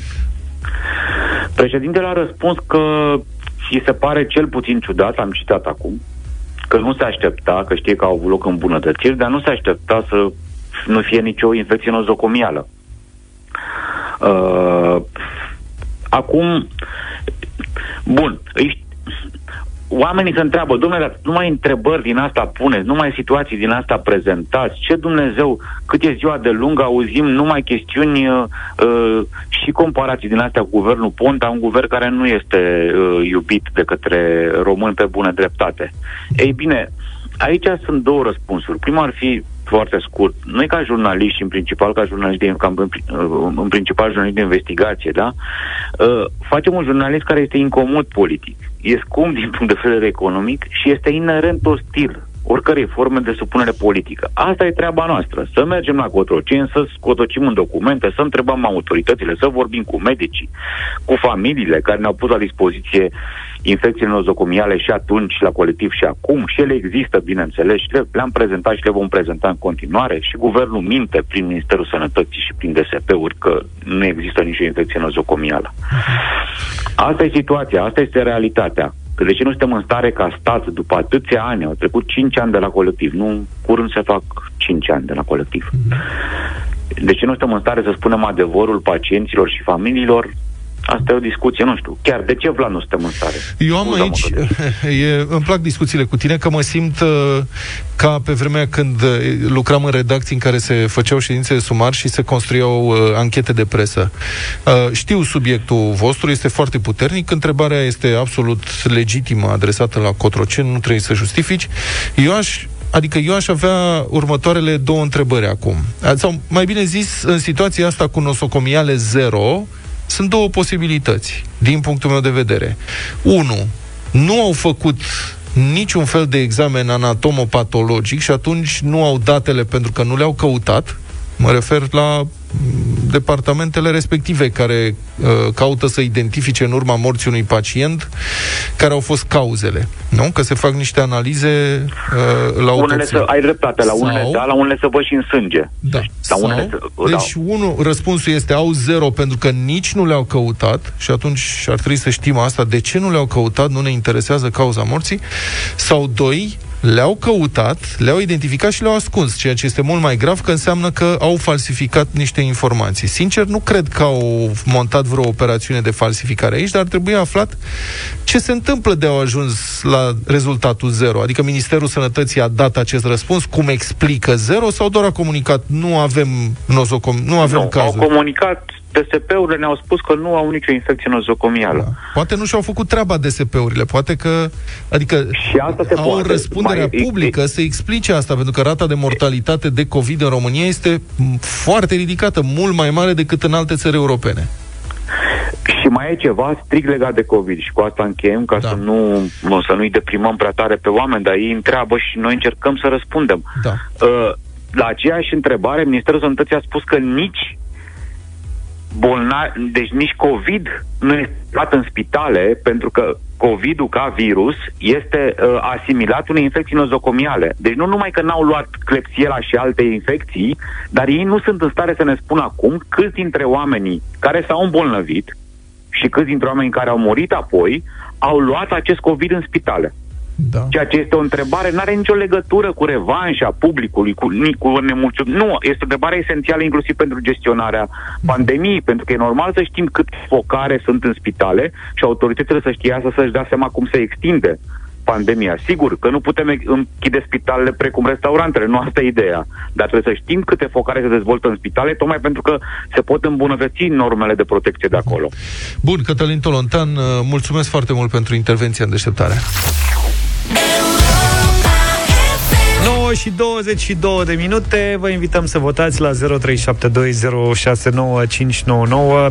Președintele a răspuns că îi se pare cel puțin ciudat, am citat acum, că nu se aștepta, că știe că au avut loc îmbunătățiri, dar nu se aștepta să nu fie nicio infecție nozocomială. Uh, acum, bun, oamenii se întreabă, domnule, numai întrebări din asta puneți, numai situații din asta prezentați, ce Dumnezeu, cât e ziua de lungă, auzim numai chestiuni uh, uh, și comparații din astea cu guvernul Ponta, un guvern care nu este uh, iubit de către români pe bună dreptate. Ei bine, aici sunt două răspunsuri. Prima ar fi foarte scurt. Noi ca jurnaliști, în principal ca jurnaliști de, cam în, în principal jurnaliști de investigație, da? Uh, facem un jurnalist care este incomod politic. E scump din punct de vedere economic și este inerent ostil oricărei forme de supunere politică. Asta e treaba noastră. Să mergem la Cotroceni, să scotocim în documente, să întrebăm autoritățile, să vorbim cu medicii, cu familiile care ne-au pus la dispoziție infecțiile nozocomiale și atunci la colectiv și acum și ele există, bineînțeles, și le, le-am prezentat și le vom prezenta în continuare și guvernul minte prin Ministerul Sănătății și prin DSP-uri că nu există nicio infecție nozocomială. Asta e situația, asta este realitatea. Că de ce nu suntem în stare ca stat, după atâția ani, au trecut 5 ani de la colectiv, nu curând se fac 5 ani de la colectiv. De ce nu suntem în stare să spunem adevărul pacienților și familiilor Asta e o discuție, nu știu. Chiar de ce, Vlad, nu suntem în stare? Eu am aici, e, îmi plac discuțiile cu tine, că mă simt uh, ca pe vremea când uh, lucram în redacții în care se făceau ședințe de sumar și se construiau uh, anchete de presă. Uh, știu subiectul vostru, este foarte puternic, întrebarea este absolut legitimă, adresată la Cotrocen, nu trebuie să justifici. Eu aș Adică eu aș avea următoarele două întrebări acum. Sau mai bine zis, în situația asta cu nosocomiale zero, sunt două posibilități, din punctul meu de vedere. Unu, nu au făcut niciun fel de examen anatomopatologic și atunci nu au datele pentru că nu le-au căutat. Mă refer la departamentele respective care uh, caută să identifice în urma morții unui pacient care au fost cauzele. Nu? Că se fac niște analize uh, la unele să, ai dreptate, la unele Sau... da, la unele să văd și în sânge. Da. La Sau... unele să, deci, da. unul, răspunsul este au zero pentru că nici nu le-au căutat și atunci ar trebui să știm asta. De ce nu le-au căutat? Nu ne interesează cauza morții. Sau doi, le-au căutat, le-au identificat și le-au ascuns, ceea ce este mult mai grav, că înseamnă că au falsificat niște informații. Sincer, nu cred că au montat vreo operațiune de falsificare aici, dar ar trebui aflat ce se întâmplă de au ajuns la rezultatul zero. Adică Ministerul Sănătății a dat acest răspuns, cum explică zero, sau doar a comunicat nu avem nozocom, nu avem nu, cazuri? Au comunicat DSP-urile ne-au spus că nu au nicio infecție nozocomială. Da. Poate nu și-au făcut treaba DSP-urile, poate că, adică și asta se au poate. răspunderea mai, publică e, să explice asta, pentru că rata de mortalitate de COVID în România este foarte ridicată, mult mai mare decât în alte țări europene. Și mai e ceva strict legat de COVID și cu asta încheiem ca da. să, nu, să nu-i deprimăm prea tare pe oameni, dar ei întreabă și noi încercăm să răspundem. Da. Uh, la aceeași întrebare, Ministerul Sănătății a spus că nici bolnavi, deci nici COVID nu este luat în spitale pentru că COVID-ul ca virus este uh, asimilat unei infecții nozocomiale. Deci nu numai că n-au luat clepsiela și alte infecții, dar ei nu sunt în stare să ne spună acum câți dintre oamenii care s-au îmbolnăvit și câți dintre oamenii care au murit apoi au luat acest COVID în spitale. Da. Ceea ce este o întrebare, nu are nicio legătură cu revanșa publicului, cu, cu nemulțum. Nu, este o întrebare esențială inclusiv pentru gestionarea pandemiei, pentru că e normal să știm cât focare sunt în spitale și autoritățile să știa să să-și dea seama cum se extinde pandemia. Sigur că nu putem închide spitalele precum restaurantele, nu asta e ideea. Dar trebuie să știm câte focare se dezvoltă în spitale, tocmai pentru că se pot îmbunătăți normele de protecție de acolo. Bun, Cătălin Tolontan, mulțumesc foarte mult pentru intervenția în deșteptare. 9 și 22 de minute. Vă invităm să votați la 0372069599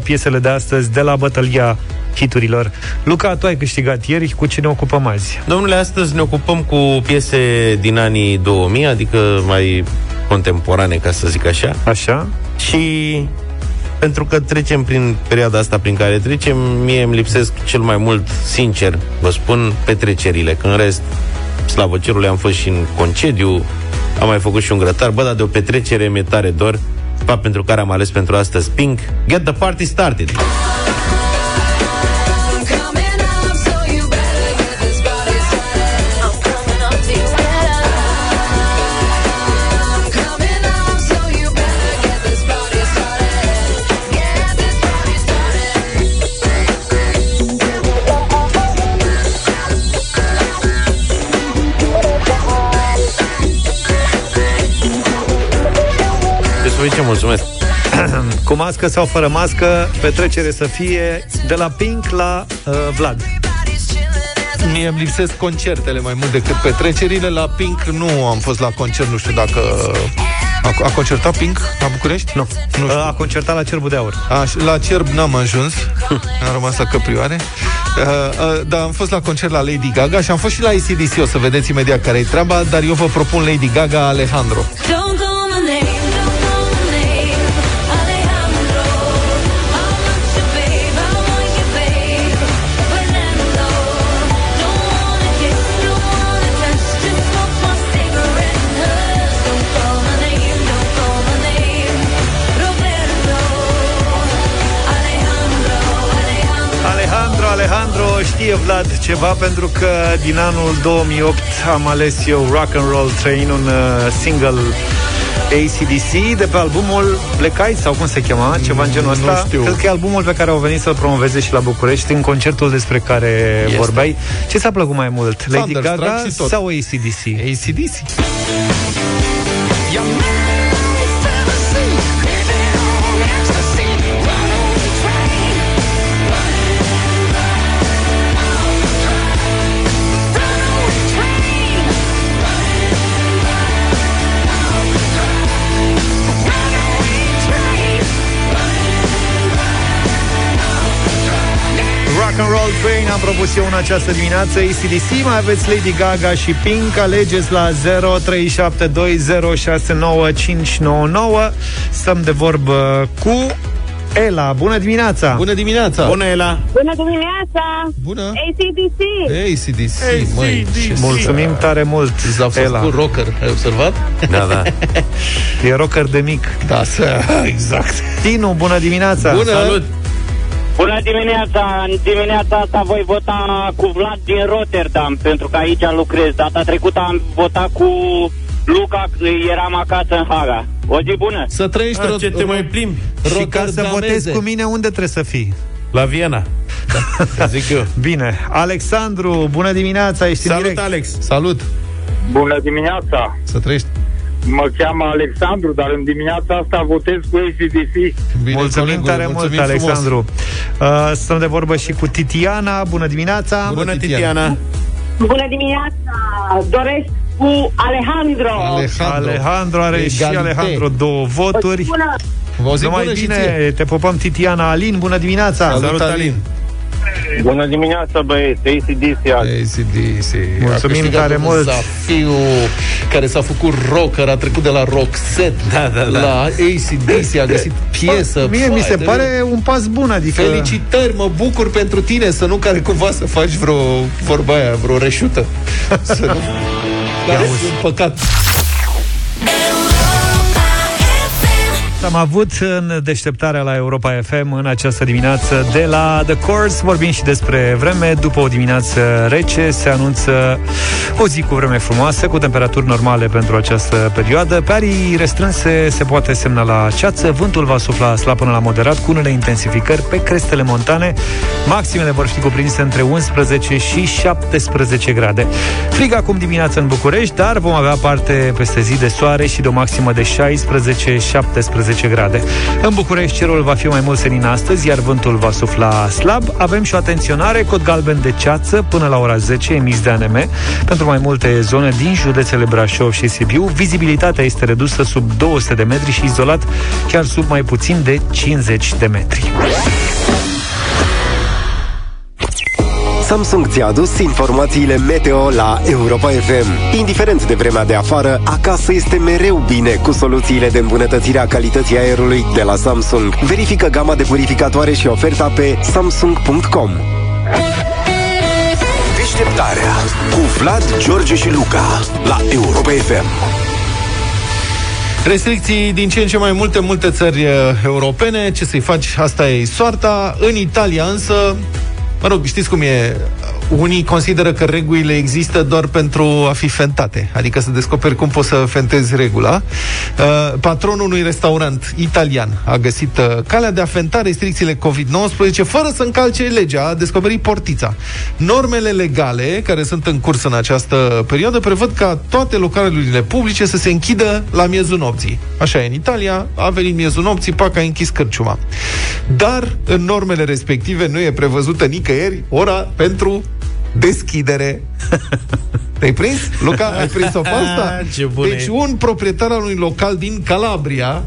piesele de astăzi de la bătălia hiturilor. Luca, tu ai câștigat ieri, cu ce ne ocupăm azi? Domnule, astăzi ne ocupăm cu piese din anii 2000, adică mai contemporane, ca să zic așa. Așa. Și pentru că trecem prin perioada asta prin care trecem, mie îmi lipsesc cel mai mult, sincer, vă spun, petrecerile. Că în rest, slavă cerului, am fost și în concediu, am mai făcut și un grătar, bă, dar de o petrecere mi-e tare dor, fapt pentru care am ales pentru astăzi Pink, Get the Party Started. Mulțumesc. Cu mască sau fără mască, petrecere să fie de la Pink la uh, Vlad. Mie îmi lipsesc concertele mai mult decât petrecerile. La Pink nu am fost la concert, nu știu dacă... A, a concertat Pink la București? Nu. nu știu. A concertat la Cerbul de Aur. A, la Cerb n-am ajuns. am rămas la Căprioare. Uh, uh, dar am fost la concert la Lady Gaga și am fost și la ACDC. O să vedeți imediat care e treaba, dar eu vă propun Lady Gaga Alejandro. Don't știe Vlad ceva pentru că din anul 2008 am ales eu Rock and Roll Train, un uh, single ACDC de pe albumul Black Eyed sau cum se chema, ceva în genul ăsta. Nu știu. Cred că e albumul pe care au venit să-l promoveze și la București în concertul despre care este. vorbeai. Ce ți-a plăcut mai mult? Lady Gaga sau ACDC? ACDC. Rock propus eu în această dimineață ACDC, mai aveți Lady Gaga și Pink Alegeți la 0372069599 Stăm de vorbă cu Ela, bună dimineața! Bună dimineața! Bună, Ela! Bună dimineața! Bună! ACDC! ACDC, măi, ce Mulțumim să... tare mult, S-a făcut rocker, ai observat? Da, da. e rocker de mic. Da, să, exact. Tinu, bună dimineața! Bună! Salut! Bună dimineața! În dimineața asta voi vota cu Vlad din Rotterdam, pentru că aici lucrez. Data trecută am votat cu Luca, eram acasă în Haga. O zi bună! Să trăiești, A, ce te mai plimbi? Și ca să votezi cu mine, unde trebuie să fii? La Viena. Da, zic eu. Bine. Alexandru, bună dimineața, ești Salut, în direct. Alex. Salut! Bună dimineața! Să trăiești. Mă cheamă Alexandru, dar în dimineața asta votez cu ACDC. Bine, mulțumim colegul, tare mulțumim mult, frumos. Alexandru. Uh, stăm de vorbă și cu Titiana. Bună dimineața! Bună, Bună, Titiana. Titiana. Bună dimineața! Doresc cu Alejandro! Alejandro. Alejandro are Egalite. și Alejandro două O zi voturi. bună! Vă auzim Numai bună și bine, ție. te pupăm Titiana Alin, bună dimineața! Salut, Salut, Alin. Alin. Bună dimineața, băieți, ACDC azi. ACDC. Mulțumim A câștigat tare domnul mult. Zafiu, care s-a făcut rocker, a trecut de la Roxette Da, da, da. la ACDC, a găsit piesă. Mie mi se Vai, pare un pas bun, adică... Felicitări, mă bucur pentru tine Să nu care cumva să faci vreo Vorba aia, vreo reșută Să nu Dar e un păcat Am avut în deșteptarea la Europa FM în această dimineață de la The Course. Vorbim și despre vreme. După o dimineață rece se anunță o zi cu vreme frumoasă, cu temperaturi normale pentru această perioadă. Pe arii restrânse se poate semna la ceață. Vântul va sufla slab până la moderat, cu unele intensificări pe crestele montane. Maximele vor fi cuprinse între 11 și 17 grade. Frig acum dimineața în București, dar vom avea parte peste zi de soare și de o maximă de 16-17 grade. În București cerul va fi mai mult senin astăzi, iar vântul va sufla slab. Avem și o atenționare, cod galben de ceață până la ora 10 emis de ANM pentru mai multe zone din județele Brașov și Sibiu. Vizibilitatea este redusă sub 200 de metri și izolat chiar sub mai puțin de 50 de metri. Samsung ți-a adus informațiile meteo la Europa FM. Indiferent de vremea de afară, acasă este mereu bine cu soluțiile de îmbunătățire a calității aerului de la Samsung. Verifică gama de purificatoare și oferta pe samsung.com. Deșteptarea cu Vlad, George și Luca la Europa FM. Restricții din ce în ce mai multe, multe țări uh, europene. Ce să-i faci? Asta e soarta. În Italia însă, mă rog, știți cum e? Unii consideră că regulile există doar pentru a fi fentate, adică să descoperi cum poți să fentezi regula. Uh, Patronul unui restaurant italian a găsit uh, calea de a fenta restricțiile COVID-19 fără să încalce legea, a descoperit portița. Normele legale care sunt în curs în această perioadă prevăd ca toate localurile publice să se închidă la miezul nopții. Așa e în Italia, a venit miezul nopții, pac, a închis cârciuma. Dar în normele respective nu e prevăzută nicăieri ora pentru deschidere. Te-ai prins? Luca, ai prins-o pe asta? Ce bun deci e. un proprietar al unui local din Calabria,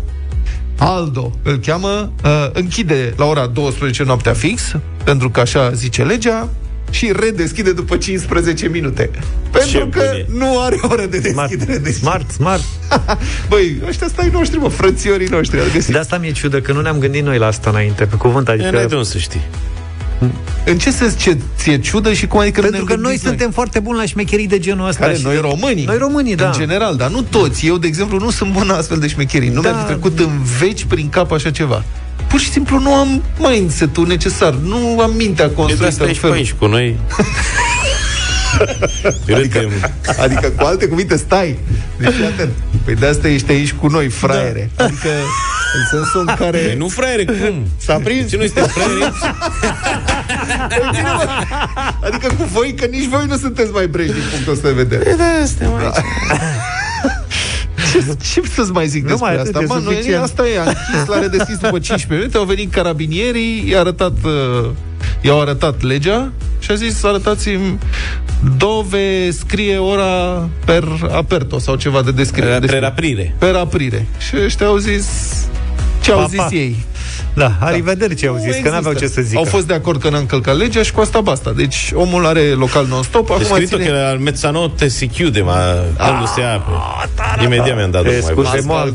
Aldo îl cheamă, uh, închide la ora 12 noaptea fix, pentru că așa zice legea, și redeschide după 15 minute. Pentru bun că e. nu are oră de deschidere. Deci, Smart, smart. băi, ăștia stai noștri, mă, frățiorii noștri. Al găsit. De asta mi-e ciudă că nu ne-am gândit noi la asta înainte, pe cuvânt, E, n-ai de adică... unde să știi. În ce sens ce ți-e ciudă și cum adică nu Pentru ne-am că noi gândit suntem foarte buni la șmecherii de genul ăsta. Care și noi de- românii. Noi românii, da. În general, dar nu toți. Eu, de exemplu, nu sunt bun la astfel de șmecherii. Nu Da. mi-ar fi trecut în veci prin cap așa ceva. Pur și simplu nu am mindset-ul necesar. Nu am mintea E de construită asta în ești pe felul. aici cu noi. Râdem. Adică, cu alte cuvinte, stai. Deci, fii atent. Păi de asta ești aici cu noi, fraiere. Da. Adică, în sensul în care... Păi nu fraiere, cum? S-a prins? Ce nu este fraiere? Adică cu voi, că nici voi nu sunteți mai breji din punctul ăsta de vedere. Da, suntem aici. Ce, ce să-ți mai zic despre mai atât, asta? e Mă, noi, suficient. asta e, a închis, l-a redeschis după 15 minute, au venit carabinierii, i-a arătat, uh, i-au arătat legea și a zis, arătați-mi dove scrie ora per aperto sau ceva de descriere. Per aprire. Per aprire. Și ăștia au zis ce au Pa, zis pa. ei. Da, arrivederci au Nu zis, că există. n-aveau ce să zică. Au fost de acord că n-a încălcat legea și cu asta basta. Deci omul are local non-stop, E acum scritto ține... che al mezzanotte si chiude, ma quando si apre. Immediat mi-am dat Eh, drumul mai scuze, bun. mă,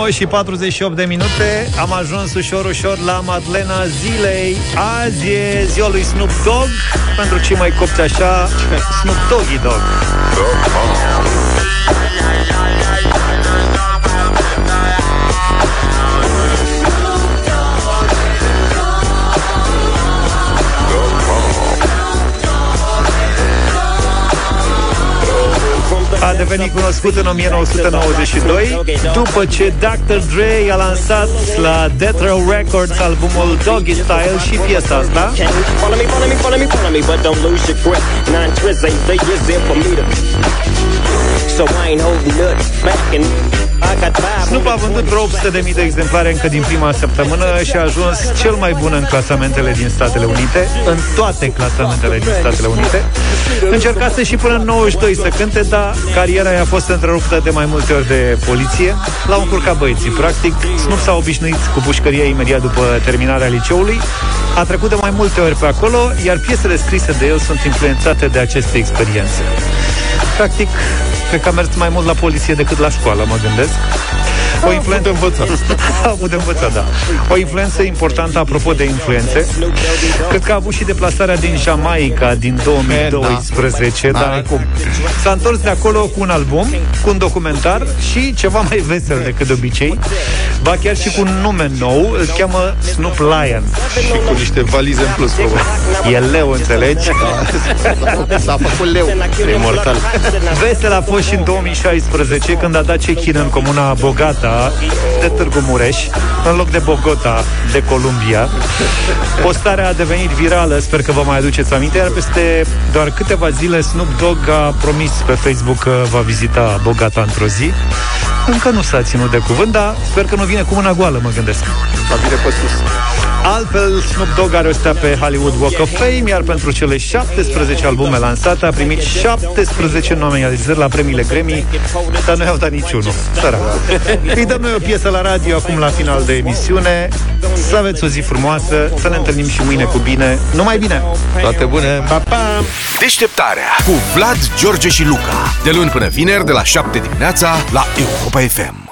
9 și 48 de minute. Am ajuns ușor, ușor la Madlena zilei. Azi e ziua lui Snoop Dogg. Pentru cei mai copți așa Snoop Doggy Dogg A devenit cunoscut în 1992 După ce Dr. Dre a lansat la Death Row Records albumul Doggy Style și piesa asta Follow me, follow me, follow me, follow me, but don't lose your grip. Nine twists ain't they is there for me to. So I ain't holding nothing back and Snoop a vândut vreo 800.000 de exemplare încă din prima săptămână și a ajuns cel mai bun în clasamentele din Statele Unite, în toate clasamentele din Statele Unite. Încercase și până în 92 să cânte, dar cariera i-a fost întreruptă de mai multe ori de poliție. L-au încurcat băieții. Practic, Snoop s-a obișnuit cu pușcăria imediat după terminarea liceului. A trecut de mai multe ori pe acolo, iar piesele scrise de el sunt influențate de aceste experiențe. Practic, cred că a mers mai mult la poliție decât la școală, mă gândesc. O influență învăța. a avut de învățat, da. O influență importantă, apropo de influențe, cred că a avut și deplasarea din Jamaica din 2012, da. dar N-are cum. s-a întors de acolo cu un album, cu un documentar și ceva mai vesel decât de obicei. Ba chiar și cu un nume nou, îl cheamă Snoop Lion. Și cu niște valize în plus, probabil. E leu, înțelegi? S-a făcut leu. E mortal. Vesel a fost și în 2016 când a dat check-in în comuna Bogata de Târgu Mureș în loc de Bogota de Columbia. Postarea a devenit virală, sper că vă mai aduceți aminte, iar peste doar câteva zile Snoop Dogg a promis pe Facebook că va vizita Bogata într-o zi. Încă nu s-a ținut de cuvânt, dar sper că nu vine cu mâna goală, mă gândesc. Va bine pe sus. Altfel, Snoop Dogg are o stea pe Hollywood Walk of Fame, iar pentru cele 17 albume lansate a primit 17 nominalizări la premiile Grammy, dar nu i-au dat niciunul. Sărac. Îi dăm noi o piesă la radio acum la final de emisiune. Să aveți o zi frumoasă, să ne întâlnim și mâine cu bine. Numai bine! Toate bune! Pa, pa! Deșteptarea cu Vlad, George și Luca. De luni până vineri, de la 7 dimineața, la Europa FM.